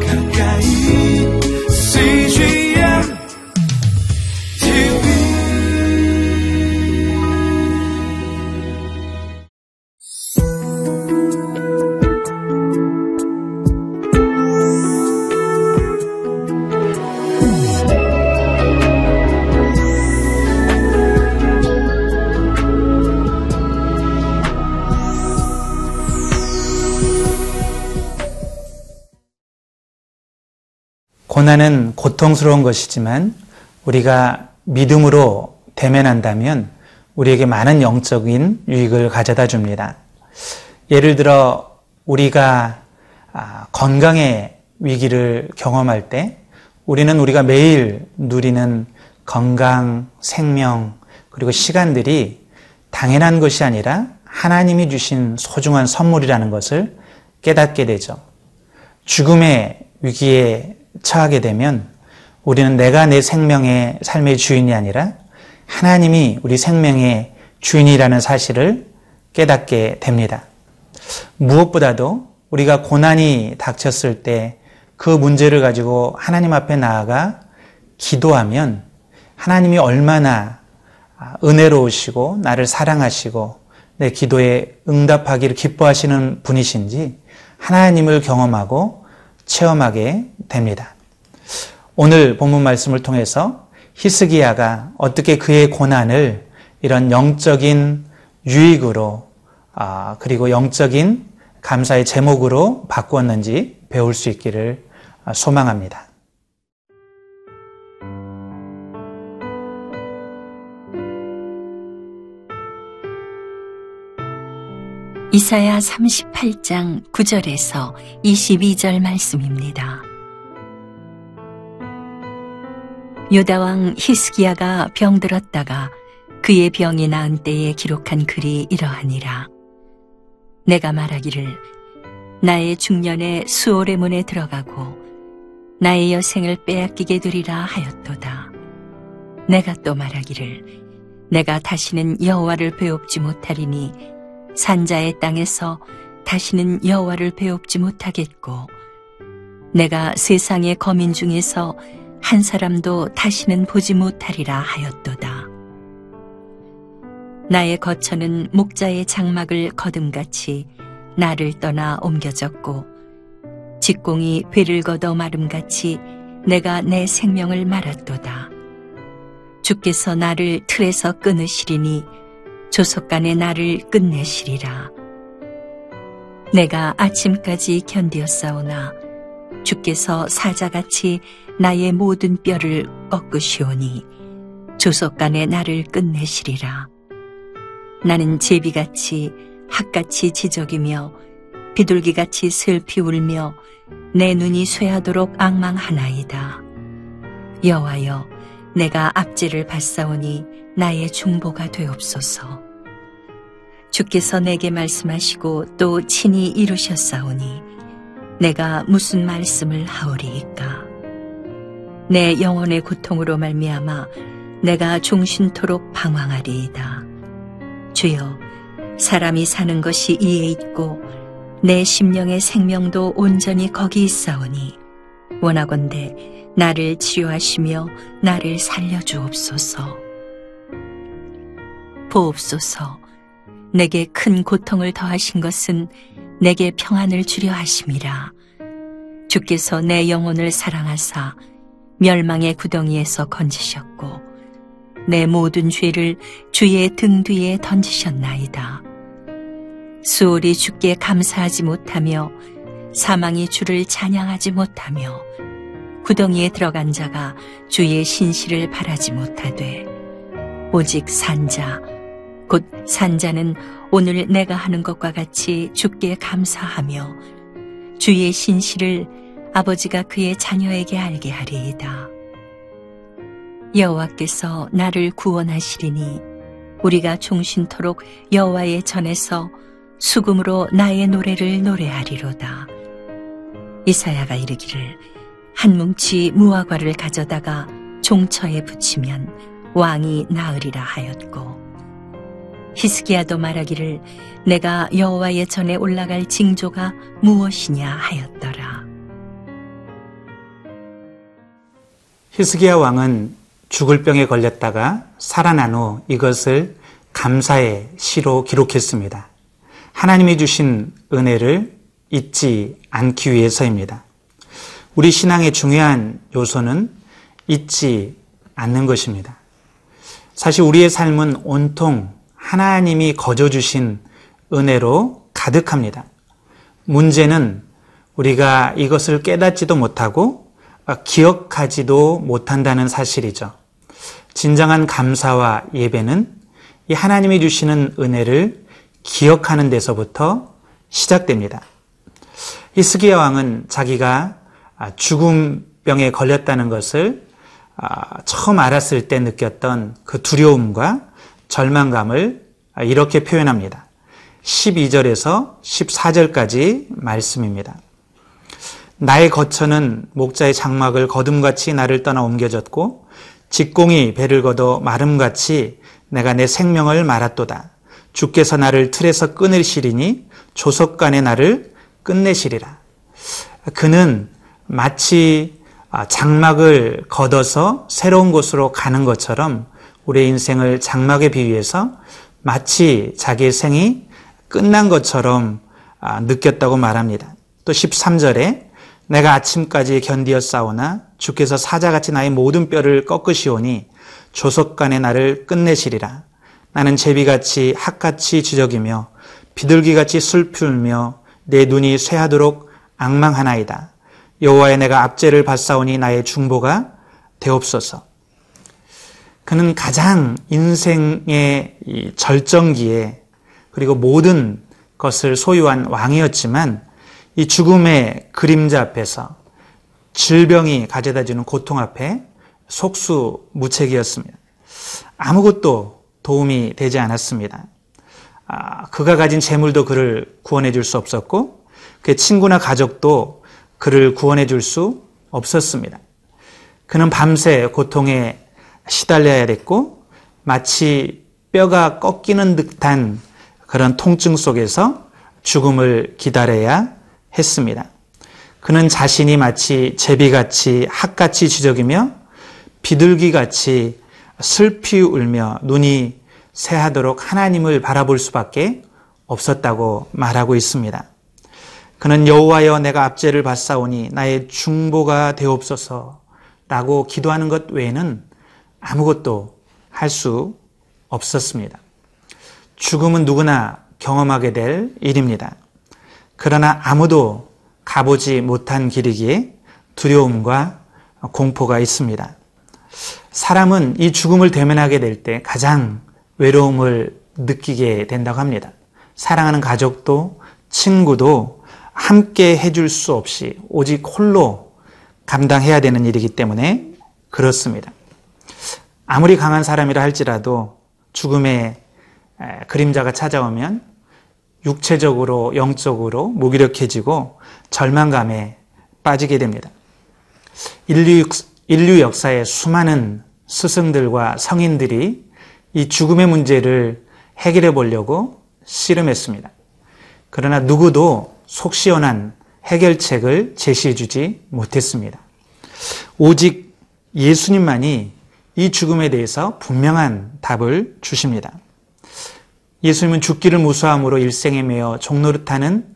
가까 고난은 고통스러운 것이지만 우리가 믿음으로 대면한다면 우리에게 많은 영적인 유익을 가져다 줍니다. 예를 들어 우리가 아, 건강의 위기를 경험할 때 우리는 우리가 매일 누리는 건강, 생명, 그리고 시간들이 당연한 것이 아니라 하나님이 주신 소중한 선물이라는 것을 깨닫게 되죠. 죽음의 위기에 처하게 되면 우리는 내가 내 생명의 삶의 주인이 아니라 하나님이 우리 생명의 주인이라는 사실을 깨닫게 됩니다. 무엇보다도 우리가 고난이 닥쳤을 때 그 문제를 가지고 하나님 앞에 나아가 기도하면 하나님이 얼마나 은혜로우시고 나를 사랑하시고 내 기도에 응답하기를 기뻐하시는 분이신지 하나님을 경험하고 체험하게 됩니다. 오늘 본문 말씀을 통해서 히스기야가 어떻게 그의 고난을 이런 영적인 유익으로 아, 그리고 영적인 감사의 제목으로 바꾸었는지 배울 수 있기를 소망합니다. 이사야 38장 9절에서 22절 말씀입니다. 유다 왕 히스기야가 병들었다가 그의 병이 나은 때에 기록한 글이 이러하니라. 내가 말하기를 나의 중년에 수월의 문에 들어가고 나의 여생을 빼앗기게 되리라 하였도다. 내가 또 말하기를 내가 다시는 여호와를 배웁지 못하리니 산자의 땅에서 다시는 여호와를 배웁지 못하겠고 내가 세상의 거민 중에서 한 사람도 다시는 보지 못하리라 하였도다. 나의 거처는 목자의 장막을 거둠같이 나를 떠나 옮겨졌고 직공이 배를 걷어 마름같이 내가 내 생명을 말았도다. 주께서 나를 틀에서 끊으시리니 조속간에 나를 끝내시리라. 내가 아침까지 견디었사오나 주께서 사자같이 나의 모든 뼈를 꺾으시오니 조속 간에 나를 끝내시리라. 나는 제비같이 학같이 지적이며 비둘기같이 슬피 울며 내 눈이 쇠하도록 악망하나이다. 여호와여 내가 앞지를 받사오니 나의 중보가 되옵소서. 주께서 내게 말씀하시고 또 친히 이루셨사오니 내가 무슨 말씀을 하오리이까. 내 영혼의 고통으로 말미암아 내가 종신토록 방황하리이다. 주여 사람이 사는 것이 이에 있고 내 심령의 생명도 온전히 거기 있사오니 원하건대 나를 치유하시며 나를 살려주옵소서. 보옵소서. 내게 큰 고통을 더하신 것은 내게 평안을 주려 하심이라. 주께서 내 영혼을 사랑하사 멸망의 구덩이에서 건지셨고 내 모든 죄를 주의 등 뒤에 던지셨나이다. 수월이 주께 감사하지 못하며 사망이 주를 찬양하지 못하며 구덩이에 들어간 자가 주의 신실을 바라지 못하되 오직 산자 곧 산자는 오늘 내가 하는 것과 같이 주께 감사하며 주의 신실을 아버지가 그의 자녀에게 알게 하리이다. 여호와께서 나를 구원하시리니 우리가 종신토록 여호와의 전에서 수금으로 나의 노래를 노래하리로다. 이사야가 이르기를 한 뭉치 무화과를 가져다가 종처에 붙이면 왕이 나으리라 하였고 히스기야도 말하기를 내가 여호와의 전에 올라갈 징조가 무엇이냐 하였더라. 히스기야 왕은 죽을 병에 걸렸다가 살아난 후 이것을 감사의 시로 기록했습니다. 하나님이 주신 은혜를 잊지 않기 위해서입니다. 우리 신앙의 중요한 요소는 잊지 않는 것입니다. 사실 우리의 삶은 온통 하나님이 거저 주신 은혜로 가득합니다. 문제는 우리가 이것을 깨닫지도 못하고 기억하지도 못한다는 사실이죠. 진정한 감사와 예배는 이 하나님이 주시는 은혜를 기억하는 데서부터 시작됩니다. 히스기야 왕은 자기가 죽음병에 걸렸다는 것을 처음 알았을 때 느꼈던 그 두려움과 절망감을 이렇게 표현합니다. 12절에서 14절까지 말씀입니다. 나의 거처는 목자의 장막을 거둠같이 나를 떠나 옮겨졌고 직공이 배를 걷어 마름같이 내가 내 생명을 말았도다. 주께서 나를 틀에서 끊으시리니 조석간에 나를 끝내시리라. 그는 마치 장막을 걷어서 새로운 곳으로 가는 것처럼 우리의 인생을 장막에 비유해서 마치 자기의 생이 끝난 것처럼 느꼈다고 말합니다. 또 13절에 내가 아침까지 견디어 싸우나 주께서 사자같이 나의 모든 뼈를 꺾으시오니 조석간에 나를 끝내시리라. 나는 제비같이 학같이 지적이며 비둘기같이 슬풀며 내 눈이 쇠하도록 악망하나이다. 여호와의 내가 압제를 받사오니 나의 중보가 되옵소서. 그는 가장 인생의 절정기에 그리고 모든 것을 소유한 왕이었지만 이 죽음의 그림자 앞에서 질병이 가져다 주는 고통 앞에 속수무책이었습니다. 아무것도 도움이 되지 않았습니다. 아, 그가 가진 재물도 그를 구원해 줄 수 없었고 그의 친구나 가족도 그를 구원해 줄 수 없었습니다. 그는 밤새 고통에 시달려야 됐고 마치 뼈가 꺾이는 듯한 그런 통증 속에서 죽음을 기다려야 했습니다. 그는 자신이 마치 제비같이 학같이 지적이며 비둘기같이 슬피 울며 눈이 새하도록 하나님을 바라볼 수밖에 없었다고 말하고 있습니다. 그는 여호와여 내가 압제를 받사오니 나의 중보가 되옵소서라고 기도하는 것 외에는 아무것도 할 수 없었습니다. 죽음은 누구나 경험하게 될 일입니다. 그러나 아무도 가보지 못한 길이기에 두려움과 공포가 있습니다. 사람은 이 죽음을 대면하게 될 때 가장 외로움을 느끼게 된다고 합니다. 사랑하는 가족도 친구도 함께 해줄 수 없이 오직 홀로 감당해야 되는 일이기 때문에 그렇습니다. 아무리 강한 사람이라 할지라도 죽음의 그림자가 찾아오면 육체적으로, 영적으로 무기력해지고 절망감에 빠지게 됩니다. 인류, 인류 역사의 수많은 스승들과 성인들이 이 죽음의 문제를 해결해 보려고 씨름했습니다. 그러나 누구도 속 시원한 해결책을 제시해 주지 못했습니다. 오직 예수님만이 이 죽음에 대해서 분명한 답을 주십니다. 예수님은 죽기를 무수함으로 일생에 매여 종노릇하는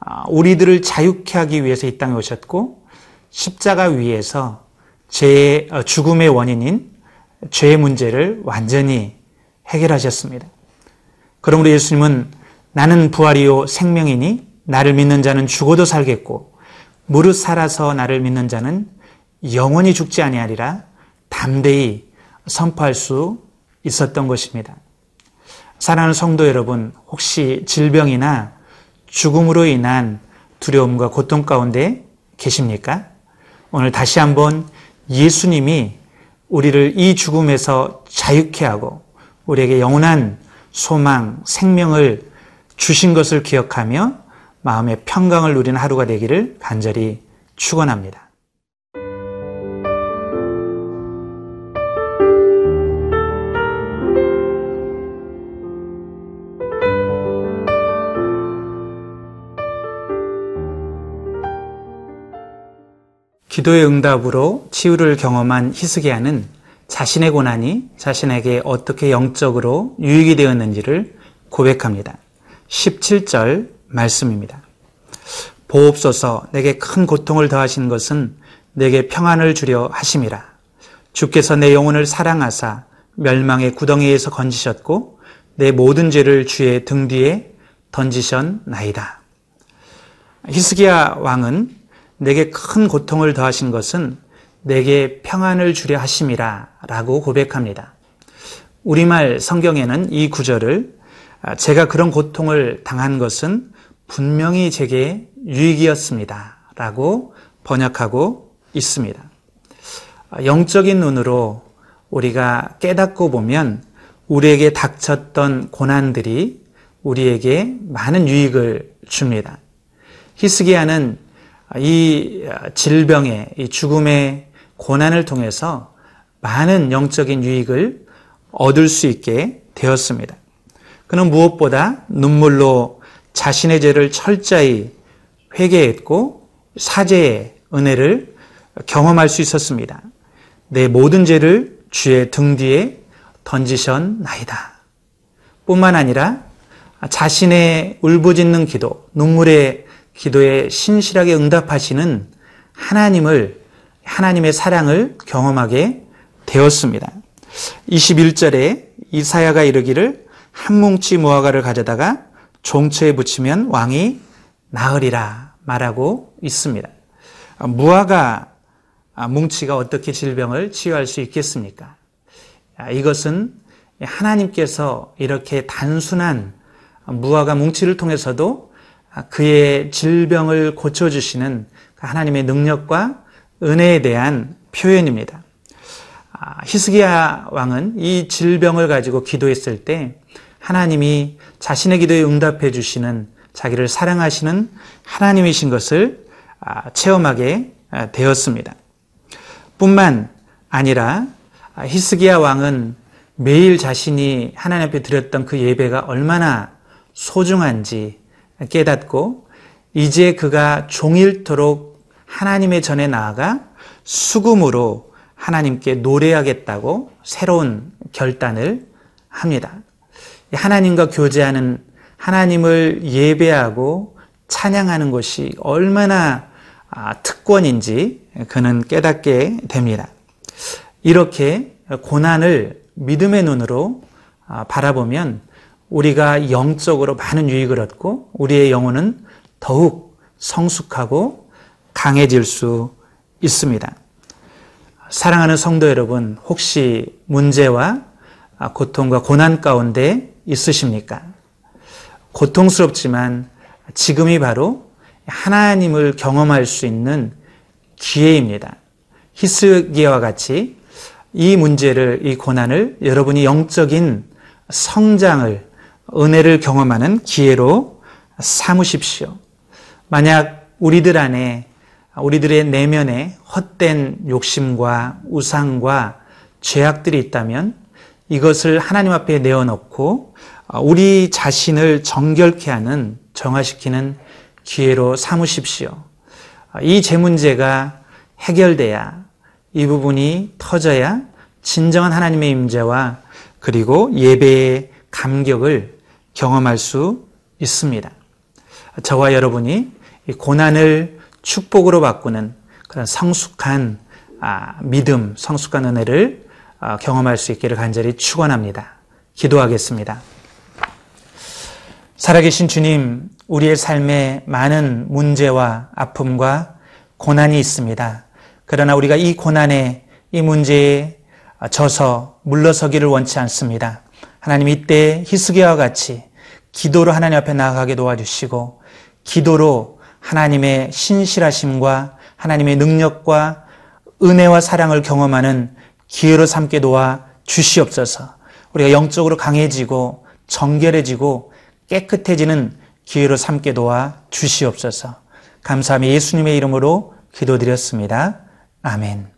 아, 우리들을 자유케 하기 위해서 이 땅에 오셨고 십자가 위에서 제 어, 죽음의 원인인 죄의 문제를 완전히 해결하셨습니다. 그러므로 예수님은 나는 부활이요 생명이니 나를 믿는 자는 죽어도 살겠고 무릇 살아서 나를 믿는 자는 영원히 죽지 아니하리라 담대히 선포할 수 있었던 것입니다. 사랑하는 성도 여러분, 혹시 질병이나 죽음으로 인한 두려움과 고통 가운데 계십니까? 오늘 다시 한번 예수님이 우리를 이 죽음에서 자유케 하고 우리에게 영원한 소망, 생명을 주신 것을 기억하며 마음의 평강을 누리는 하루가 되기를 간절히 축원합니다. 기도의 응답으로 치유를 경험한 히스기야는 자신의 고난이 자신에게 어떻게 영적으로 유익이 되었는지를 고백합니다. 17절 말씀입니다. 보옵소서 내게 큰 고통을 더하신 것은 내게 평안을 주려 하심이라. 주께서 내 영혼을 사랑하사 멸망의 구덩이에서 건지셨고 내 모든 죄를 주의 등 뒤에 던지셨나이다. 히스기야 왕은 내게 큰 고통을 더하신 것은 내게 평안을 주려 하심이라 라고 고백합니다. 우리말 성경에는 이 구절을 제가 그런 고통을 당한 것은 분명히 제게 유익이었습니다. 라고 번역하고 있습니다. 영적인 눈으로 우리가 깨닫고 보면 우리에게 닥쳤던 고난들이 우리에게 많은 유익을 줍니다. 히스기야는 이 질병의 이 죽음의 고난을 통해서 많은 영적인 유익을 얻을 수 있게 되었습니다. 그는 무엇보다 눈물로 자신의 죄를 철저히 회개했고 사죄의 은혜를 경험할 수 있었습니다. 내 모든 죄를 주의 등 뒤에 던지셨나이다. 뿐만 아니라 자신의 울부짖는 기도, 눈물의 기도에 신실하게 응답하시는 하나님을, 하나님의 사랑을 경험하게 되었습니다. 21절에 이사야가 이르기를 한 뭉치 무화과를 가져다가 종처에 붙이면 왕이 나으리라 말하고 있습니다. 무화과 뭉치가 어떻게 질병을 치유할 수 있겠습니까? 이것은 하나님께서 이렇게 단순한 무화과 뭉치를 통해서도 그의 질병을 고쳐주시는 하나님의 능력과 은혜에 대한 표현입니다. 히스기야 왕은 이 질병을 가지고 기도했을 때 하나님이 자신의 기도에 응답해 주시는 자기를 사랑하시는 하나님이신 것을 체험하게 되었습니다. 뿐만 아니라 히스기야 왕은 매일 자신이 하나님 앞에 드렸던 그 예배가 얼마나 소중한지 깨닫고 이제 그가 종일토록 하나님의 전에 나아가 수금으로 하나님께 노래하겠다고 새로운 결단을 합니다. 하나님과 교제하는 하나님을 예배하고 찬양하는 것이 얼마나 특권인지 그는 깨닫게 됩니다. 이렇게 고난을 믿음의 눈으로 바라보면 우리가 영적으로 많은 유익을 얻고 우리의 영혼은 더욱 성숙하고 강해질 수 있습니다. 사랑하는 성도 여러분, 혹시 문제와 고통과 고난 가운데 있으십니까? 고통스럽지만 지금이 바로 하나님을 경험할 수 있는 기회입니다. 히스기야와 같이 이 문제를, 이 고난을 여러분이 영적인 성장을, 은혜를 경험하는 기회로 삼으십시오. 만약 우리들 안에, 우리들의 내면에 헛된 욕심과 우상과 죄악들이 있다면 이것을 하나님 앞에 내어놓고 우리 자신을 정결케 하는, 정화시키는 기회로 삼으십시오. 이 제 문제가 해결돼야 이 부분이 터져야 진정한 하나님의 임재와 그리고 예배의 감격을 경험할 수 있습니다. 저와 여러분이 고난을 축복으로 바꾸는 그런 성숙한 믿음, 성숙한 은혜를 경험할 수 있기를 간절히 축원합니다. 기도하겠습니다. 살아계신 주님, 우리의 삶에 많은 문제와 아픔과 고난이 있습니다. 그러나 우리가 이 고난에 이 문제에 져서 물러서기를 원치 않습니다. 하나님 이때 히스기야와 같이 기도로 하나님 앞에 나아가게 도와주시고 기도로 하나님의 신실하심과 하나님의 능력과 은혜와 사랑을 경험하는 기회로 삼게 도와 주시옵소서. 우리가 영적으로 강해지고 정결해지고 깨끗해지는 기회로 삼게 도와 주시옵소서. 감사함이 예수님의 이름으로 기도드렸습니다. 아멘.